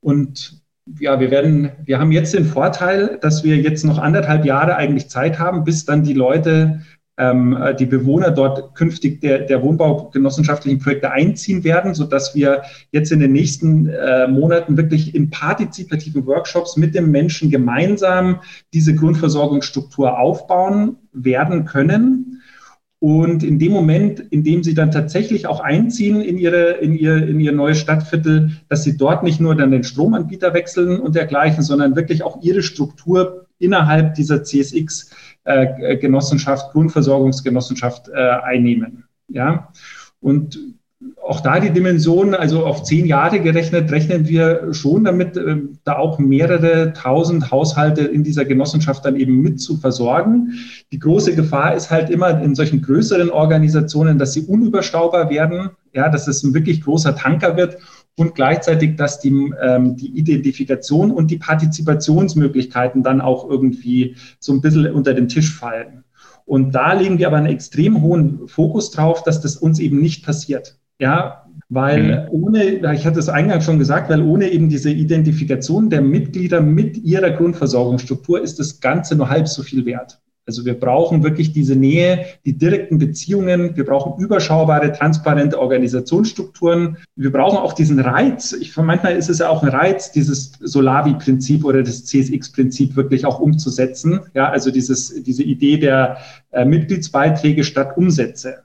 Und ja, wir werden, wir haben jetzt den Vorteil, dass wir jetzt noch anderthalb Jahre eigentlich Zeit haben, bis dann die Leute ähm, äh, die Bewohner dort künftig der, der wohnbaugenossenschaftlichen Projekte einziehen werden, so dass wir jetzt in den nächsten äh, Monaten wirklich in partizipativen Workshops mit dem Menschen gemeinsam diese Grundversorgungsstruktur aufbauen werden können. Und in dem Moment, in dem sie dann tatsächlich auch einziehen in ihre, in ihr, in ihr neues Stadtviertel, dass sie dort nicht nur dann den Stromanbieter wechseln und dergleichen, sondern wirklich auch ihre Struktur innerhalb dieser CSX äh, Genossenschaft, Grundversorgungsgenossenschaft äh, einnehmen. Ja, und auch da die Dimension, also auf zehn Jahre gerechnet, rechnen wir schon damit, äh, da auch mehrere tausend Haushalte in dieser Genossenschaft dann eben mit zu versorgen. Die große Gefahr ist halt immer in solchen größeren Organisationen, dass sie unüberschaubar werden, ja, dass es ein wirklich großer Tanker wird und gleichzeitig, dass die, ähm, die Identifikation und die Partizipationsmöglichkeiten dann auch irgendwie so ein bisschen unter den Tisch fallen. Und da legen wir aber einen extrem hohen Fokus drauf, dass das uns eben nicht passiert. Ja, weil mhm. ohne, ich hatte es eingangs schon gesagt, weil ohne eben diese Identifikation der Mitglieder mit ihrer Grundversorgungsstruktur ist das Ganze nur halb so viel wert. Also wir brauchen wirklich diese Nähe, die direkten Beziehungen. Wir brauchen überschaubare, transparente Organisationsstrukturen. Wir brauchen auch diesen Reiz. Ich, manchmal ist es ja auch ein Reiz, dieses Solavi-Prinzip oder das CSX-Prinzip wirklich auch umzusetzen. Ja, also dieses, diese Idee der äh, Mitgliedsbeiträge statt Umsätze.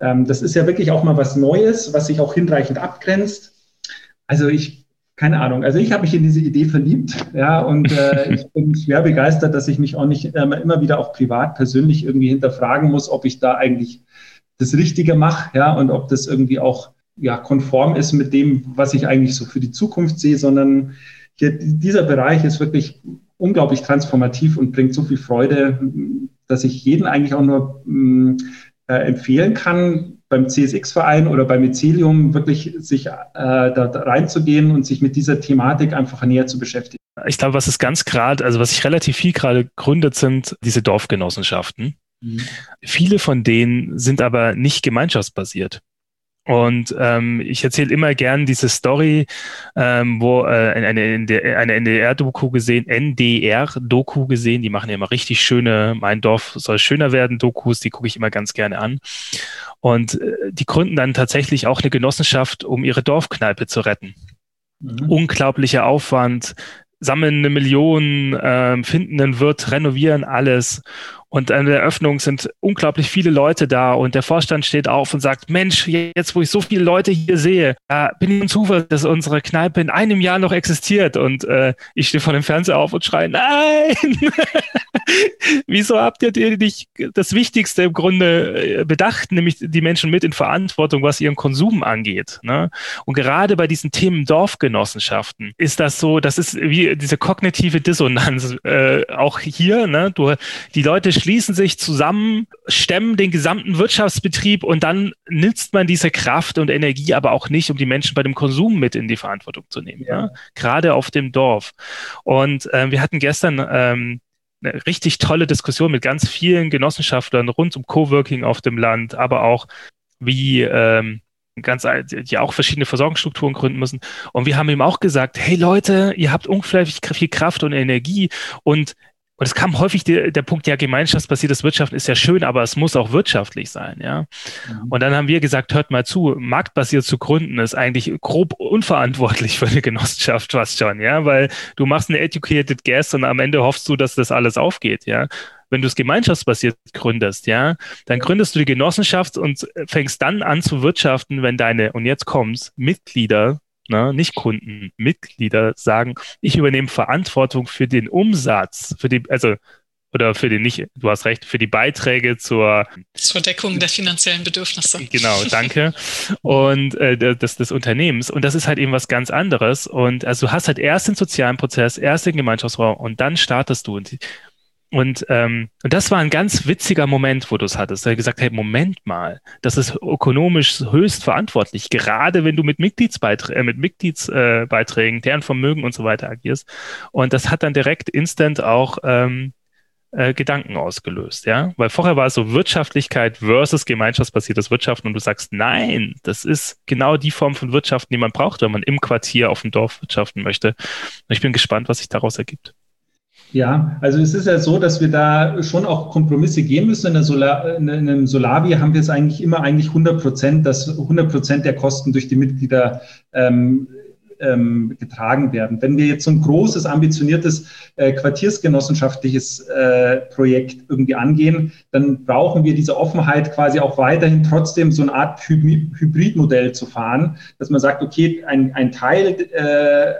Ähm, das ist ja wirklich auch mal was Neues, was sich auch hinreichend abgrenzt. Also ich keine Ahnung. Also ich habe mich in diese Idee verliebt, ja, und äh, ich bin schwer begeistert, dass ich mich auch nicht äh, immer wieder auch privat, persönlich irgendwie hinterfragen muss, ob ich da eigentlich das Richtige mache, ja, und ob das irgendwie auch ja konform ist mit dem, was ich eigentlich so für die Zukunft sehe, sondern hier, dieser Bereich ist wirklich unglaublich transformativ und bringt so viel Freude, dass ich jeden eigentlich auch nur mh, äh, empfehlen kann, beim CSX-Verein oder beim Mycelium wirklich sich äh, da reinzugehen und sich mit dieser Thematik einfach näher zu beschäftigen. Ich glaube, was ist ganz gerade, also was sich relativ viel gerade gründet, sind diese Dorfgenossenschaften. Mhm. Viele von denen sind aber nicht gemeinschaftsbasiert. Und ähm, ich erzähle immer gern diese Story, ähm, wo äh, eine, eine NDR-Doku gesehen, NDR-Doku gesehen, die machen ja immer richtig schöne, mein Dorf soll schöner werden, Dokus, die gucke ich immer ganz gerne an. Und äh, die gründen dann tatsächlich auch eine Genossenschaft, um ihre Dorfkneipe zu retten. Mhm. Unglaublicher Aufwand, sammeln eine Million, äh, finden einen Wirt, renovieren alles. Und an der Eröffnung sind unglaublich viele Leute da und der Vorstand steht auf und sagt, Mensch, jetzt wo ich so viele Leute hier sehe, bin ich Zufall, dass unsere Kneipe in einem Jahr noch existiert. Und äh, ich stehe vor dem Fernseher auf und schreie, nein! Wieso habt ihr nicht das Wichtigste im Grunde äh, bedacht, nämlich die Menschen mit in Verantwortung, was ihren Konsum angeht? Ne? Und gerade bei diesen Themen Dorfgenossenschaften ist das so, das ist wie diese kognitive Dissonanz äh, auch hier. Ne? Du, die Leute schließen sich zusammen, stemmen den gesamten Wirtschaftsbetrieb und dann nützt man diese Kraft und Energie aber auch nicht, um die Menschen bei dem Konsum mit in die Verantwortung zu nehmen. Ja. Ne? Gerade auf dem Dorf. Und äh, wir hatten gestern ähm, eine richtig tolle Diskussion mit ganz vielen Genossenschaftlern rund um Coworking auf dem Land, aber auch wie ähm, ganz, die auch verschiedene Versorgungsstrukturen gründen müssen. Und wir haben ihm auch gesagt, hey Leute, ihr habt unglaublich viel Kraft und Energie und und es kam häufig der, der Punkt, ja, gemeinschaftsbasiertes Wirtschaften ist ja schön, aber es muss auch wirtschaftlich sein, ja. Mhm. Und dann haben wir gesagt, hört mal zu, marktbasiert zu gründen ist eigentlich grob unverantwortlich für eine Genossenschaft fast schon, ja, weil du machst eine educated guess und am Ende hoffst du, dass das alles aufgeht, ja wenn du es gemeinschaftsbasiert gründest, ja, dann gründest du die Genossenschaft und fängst dann an zu wirtschaften, wenn deine, und jetzt kommt's, Mitglieder ne, nicht Kunden, Mitglieder sagen, ich übernehme Verantwortung für den Umsatz, für die, also oder für den nicht, du hast recht, für die Beiträge zur zur Deckung der finanziellen Bedürfnisse. Genau, danke. Und äh, des, des Unternehmens. Und das ist halt eben was ganz anderes. Und also du hast halt erst den sozialen Prozess, erst den Gemeinschaftsraum und dann startest du. Und und, ähm, und das war ein ganz witziger Moment, wo du es hattest. Da er gesagt, hey, Moment mal, das ist ökonomisch höchst verantwortlich, gerade wenn du mit Mitgliedsbeiträgen, äh, mit Mitgliedsbeiträgen, deren Vermögen und so weiter agierst. Und das hat dann direkt instant auch ähm, äh, Gedanken ausgelöst, ja, weil vorher war es so Wirtschaftlichkeit versus gemeinschaftsbasiertes Wirtschaften und du sagst, nein, das ist genau die Form von Wirtschaften, die man braucht, wenn man im Quartier auf dem Dorf wirtschaften möchte. Und ich bin gespannt, was sich daraus ergibt. Ja, also es ist ja so, dass wir da schon auch Kompromisse gehen müssen. In, der Solar, in einem Solavi haben wir es eigentlich immer eigentlich 100 Prozent, dass 100 Prozent der Kosten durch die Mitglieder ähm, ähm, getragen werden. Wenn wir jetzt so ein großes, ambitioniertes äh, quartiersgenossenschaftliches äh, Projekt irgendwie angehen, dann brauchen wir diese Offenheit quasi auch weiterhin trotzdem so eine Art Hybridmodell zu fahren, dass man sagt, okay, ein, ein Teil äh,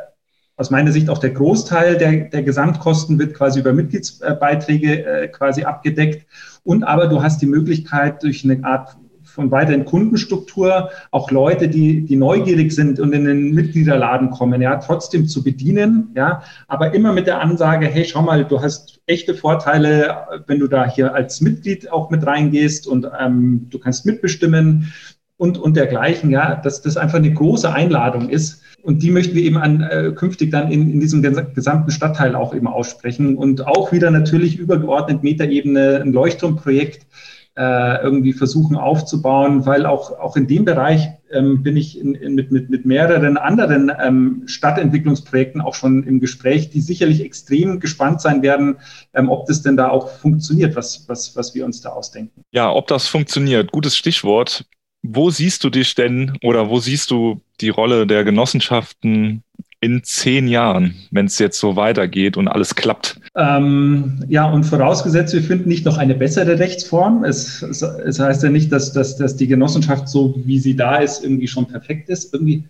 aus meiner Sicht auch der Großteil der, der Gesamtkosten wird quasi über Mitgliedsbeiträge äh, quasi abgedeckt. Und aber du hast die Möglichkeit durch eine Art von weiteren Kundenstruktur auch Leute, die, die neugierig sind und in den Mitgliederladen kommen, ja, trotzdem zu bedienen, ja, aber immer mit der Ansage, hey, schau mal, du hast echte Vorteile, wenn du da hier als Mitglied auch mit reingehst und ähm, du kannst mitbestimmen und, und dergleichen, ja, dass das einfach eine große Einladung ist, und die möchten wir eben an, äh, künftig dann in, in diesem gesamten Stadtteil auch eben aussprechen und auch wieder natürlich übergeordnet Metaebene ein Leuchtturmprojekt äh, irgendwie versuchen aufzubauen, weil auch, auch in dem Bereich ähm, bin ich in, in, mit, mit, mit mehreren anderen ähm, Stadtentwicklungsprojekten auch schon im Gespräch, die sicherlich extrem gespannt sein werden, ähm, ob das denn da auch funktioniert, was, was, was wir uns da ausdenken. Ja, ob das funktioniert, gutes Stichwort. Wo siehst du dich denn oder wo siehst du die Rolle der Genossenschaften in zehn Jahren, wenn es jetzt so weitergeht und alles klappt? Ähm, ja, und vorausgesetzt, wir finden nicht noch eine bessere Rechtsform. Es, es, es heißt ja nicht, dass, dass, dass die Genossenschaft so, wie sie da ist, irgendwie schon perfekt ist. Irgendwie,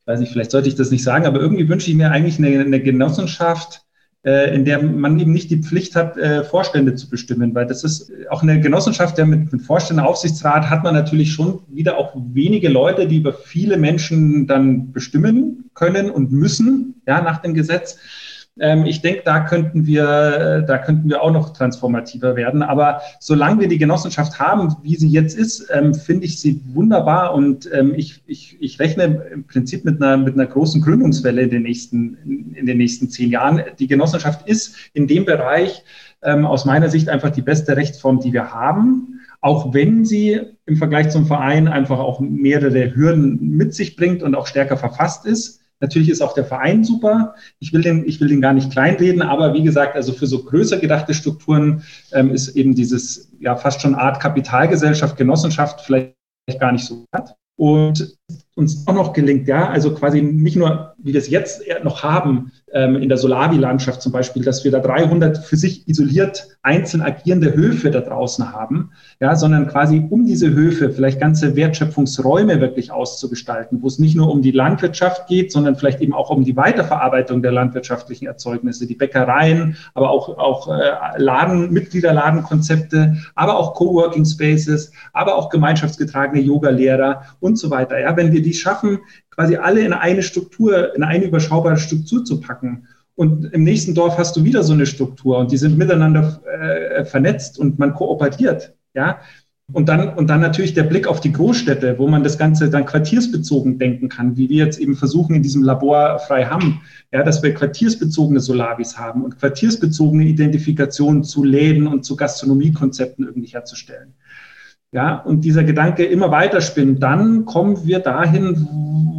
ich weiß nicht, vielleicht sollte ich das nicht sagen, aber irgendwie wünsche ich mir eigentlich eine, eine Genossenschaft, in der man eben nicht die Pflicht hat, äh, Vorstände zu bestimmen, weil das ist auch eine Genossenschaft, der mit, mit Vorstände, Aufsichtsrat hat man natürlich schon wieder auch wenige Leute, die über viele Menschen dann bestimmen können und müssen, ja, nach dem Gesetz. Ähm, ich denke, da könnten wir, da könnten wir auch noch transformativer werden. Aber solange wir die Genossenschaft haben, wie sie jetzt ist, ähm, finde ich sie wunderbar und ähm, ich, ich, ich rechne im Prinzip mit einer, mit einer großen Gründungswelle in den nächsten, in den nächsten zehn Jahren. Die Genossenschaft ist in dem Bereich ähm, aus meiner Sicht einfach die beste Rechtsform, die wir haben auch wenn sie im Vergleich zum Verein einfach auch mehrere Hürden mit sich bringt und auch stärker verfasst ist. Natürlich ist auch der Verein super. Ich will den, ich will den gar nicht kleinreden, aber wie gesagt, also für so größer gedachte Strukturen ähm, ist eben dieses ja fast schon Art Kapitalgesellschaft, Genossenschaft vielleicht gar nicht so wert. Und uns auch noch gelingt, ja, also quasi nicht nur, wie wir es jetzt noch haben, in der Solavi-Landschaft zum Beispiel, dass wir da 300 für sich isoliert einzeln agierende Höfe da draußen haben, ja, sondern quasi um diese Höfe vielleicht ganze Wertschöpfungsräume wirklich auszugestalten, wo es nicht nur um die Landwirtschaft geht, sondern vielleicht eben auch um die Weiterverarbeitung der landwirtschaftlichen Erzeugnisse, die Bäckereien, aber auch, auch äh, Laden, Mitgliederladenkonzepte, aber auch Coworking Spaces, aber auch gemeinschaftsgetragene Yoga-Lehrer und so weiter. Ja, wenn wir die schaffen, quasi alle in eine Struktur, in eine überschaubare Struktur zu packen. Und im nächsten Dorf hast du wieder so eine Struktur und die sind miteinander äh, vernetzt und man kooperiert. Ja, und dann, und dann natürlich der Blick auf die Großstädte, wo man das Ganze dann quartiersbezogen denken kann, wie wir jetzt eben versuchen in diesem Labor frei haben, ja, dass wir quartiersbezogene Solavis haben und quartiersbezogene Identifikation zu Läden und zu Gastronomiekonzepten irgendwie herzustellen. Ja, und dieser Gedanke immer weiter spinnt, dann kommen wir dahin,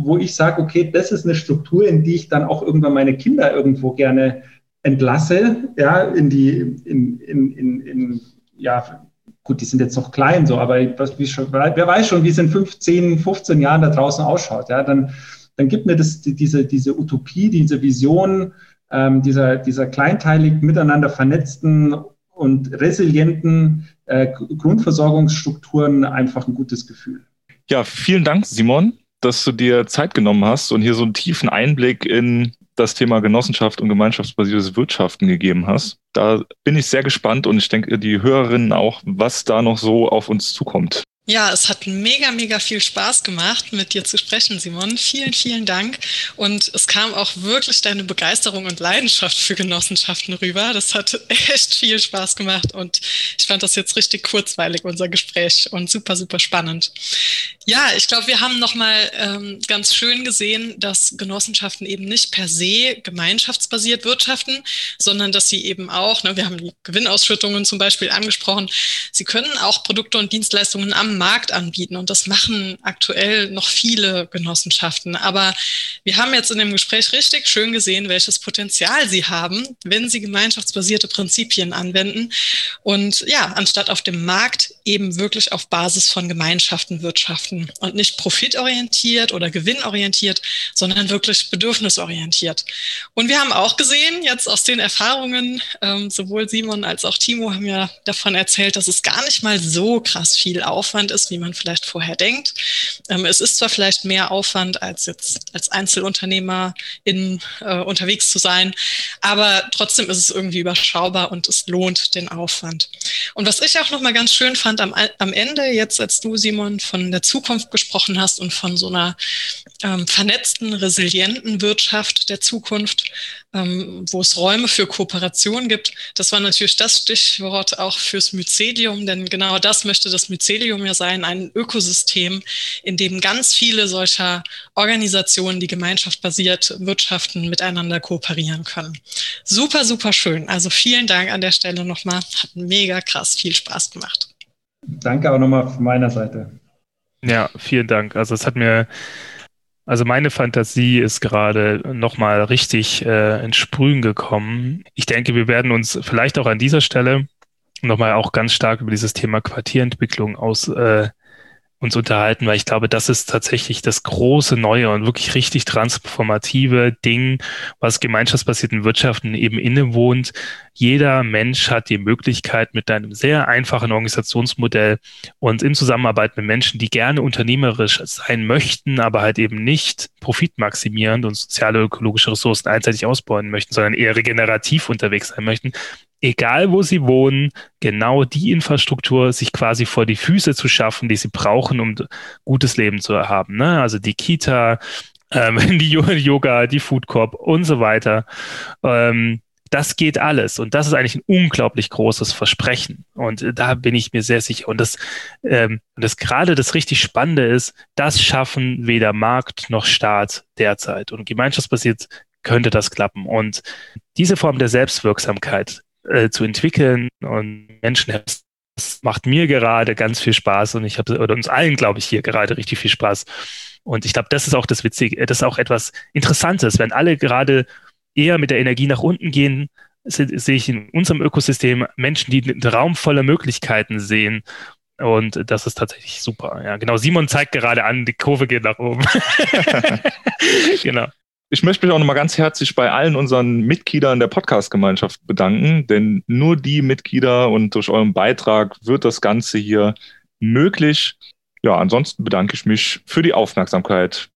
wo ich sage, okay, das ist eine Struktur, in die ich dann auch irgendwann meine Kinder irgendwo gerne entlasse, ja, in die, in, in, in, in ja, gut, die sind jetzt noch klein, so, aber was, wie schon, wer weiß schon, wie es in 15, 15 Jahren da draußen ausschaut, ja, dann, dann gibt mir das, diese, diese Utopie, diese Vision, ähm, dieser, dieser kleinteilig miteinander vernetzten und resilienten äh, Grundversorgungsstrukturen einfach ein gutes Gefühl. Ja, vielen Dank, Simon, dass du dir Zeit genommen hast und hier so einen tiefen Einblick in das Thema Genossenschaft und gemeinschaftsbasiertes Wirtschaften gegeben hast. Da bin ich sehr gespannt und ich denke, die Hörerinnen auch, was da noch so auf uns zukommt. Ja, es hat mega, mega viel Spaß gemacht, mit dir zu sprechen, Simon. Vielen, vielen Dank. Und es kam auch wirklich deine Begeisterung und Leidenschaft für Genossenschaften rüber. Das hat echt viel Spaß gemacht und ich fand das jetzt richtig kurzweilig, unser Gespräch und super, super spannend. Ja, ich glaube, wir haben nochmal ähm, ganz schön gesehen, dass Genossenschaften eben nicht per se gemeinschaftsbasiert wirtschaften, sondern dass sie eben auch, ne, wir haben die Gewinnausschüttungen zum Beispiel angesprochen, sie können auch Produkte und Dienstleistungen am Markt anbieten. Und das machen aktuell noch viele Genossenschaften. Aber wir haben jetzt in dem Gespräch richtig schön gesehen, welches Potenzial sie haben, wenn sie gemeinschaftsbasierte Prinzipien anwenden. Und ja, anstatt auf dem Markt eben wirklich auf Basis von Gemeinschaften wirtschaften und nicht profitorientiert oder gewinnorientiert, sondern wirklich bedürfnisorientiert. Und wir haben auch gesehen, jetzt aus den Erfahrungen, ähm, sowohl Simon als auch Timo haben ja davon erzählt, dass es gar nicht mal so krass viel Aufwand Aufwand ist, wie man vielleicht vorher denkt. Ähm, es ist zwar vielleicht mehr Aufwand, als jetzt als Einzelunternehmer in, äh, unterwegs zu sein, aber trotzdem ist es irgendwie überschaubar und es lohnt den Aufwand. Und was ich auch nochmal ganz schön fand am, am Ende, jetzt als du, Simon, von der Zukunft gesprochen hast und von so einer ähm, vernetzten, resilienten Wirtschaft der Zukunft, ähm, wo es Räume für Kooperation gibt. Das war natürlich das Stichwort auch fürs Mycelium, denn genau das möchte das Mycelium ja sein, ein Ökosystem, in dem ganz viele solcher Organisationen, die gemeinschaftsbasiert wirtschaften, miteinander kooperieren können. Super, super schön. Also vielen Dank an der Stelle nochmal. Hat mega krass viel Spaß gemacht. Danke auch nochmal von meiner Seite. Ja, vielen Dank. Also es hat mir also meine Fantasie ist gerade nochmal richtig äh, ins Sprühen gekommen. Ich denke, wir werden uns vielleicht auch an dieser Stelle nochmal auch ganz stark über dieses Thema Quartierentwicklung aus, äh, uns unterhalten, weil ich glaube, das ist tatsächlich das große neue und wirklich richtig transformative Ding, was gemeinschaftsbasierten Wirtschaften eben innewohnt. Jeder Mensch hat die Möglichkeit, mit einem sehr einfachen Organisationsmodell und in Zusammenarbeit mit Menschen, die gerne unternehmerisch sein möchten, aber halt eben nicht profitmaximierend und soziale ökologische Ressourcen einseitig ausbauen möchten, sondern eher regenerativ unterwegs sein möchten, egal wo sie wohnen, genau die Infrastruktur sich quasi vor die Füße zu schaffen, die sie brauchen, um gutes Leben zu haben. Ne? Also die Kita, ähm, die Yoga, die Food Corp und so weiter. Ähm, das geht alles. Und das ist eigentlich ein unglaublich großes Versprechen. Und da bin ich mir sehr sicher. Und das, ähm, das gerade das richtig Spannende ist, das schaffen weder Markt noch Staat derzeit. Und gemeinschaftsbasiert könnte das klappen. Und diese Form der Selbstwirksamkeit äh, zu entwickeln und Menschen das macht mir gerade ganz viel Spaß und ich habe oder uns allen, glaube ich, hier gerade richtig viel Spaß. Und ich glaube, das ist auch das Witzige, das ist auch etwas Interessantes, wenn alle gerade eher mit der Energie nach unten gehen, sehe ich in unserem Ökosystem Menschen, die einen Raum voller Möglichkeiten sehen. Und das ist tatsächlich super. Ja, genau. Simon zeigt gerade an, die Kurve geht nach oben. genau. Ich möchte mich auch nochmal ganz herzlich bei allen unseren Mitgliedern der Podcast-Gemeinschaft bedanken, denn nur die Mitglieder und durch euren Beitrag wird das Ganze hier möglich. Ja, ansonsten bedanke ich mich für die Aufmerksamkeit.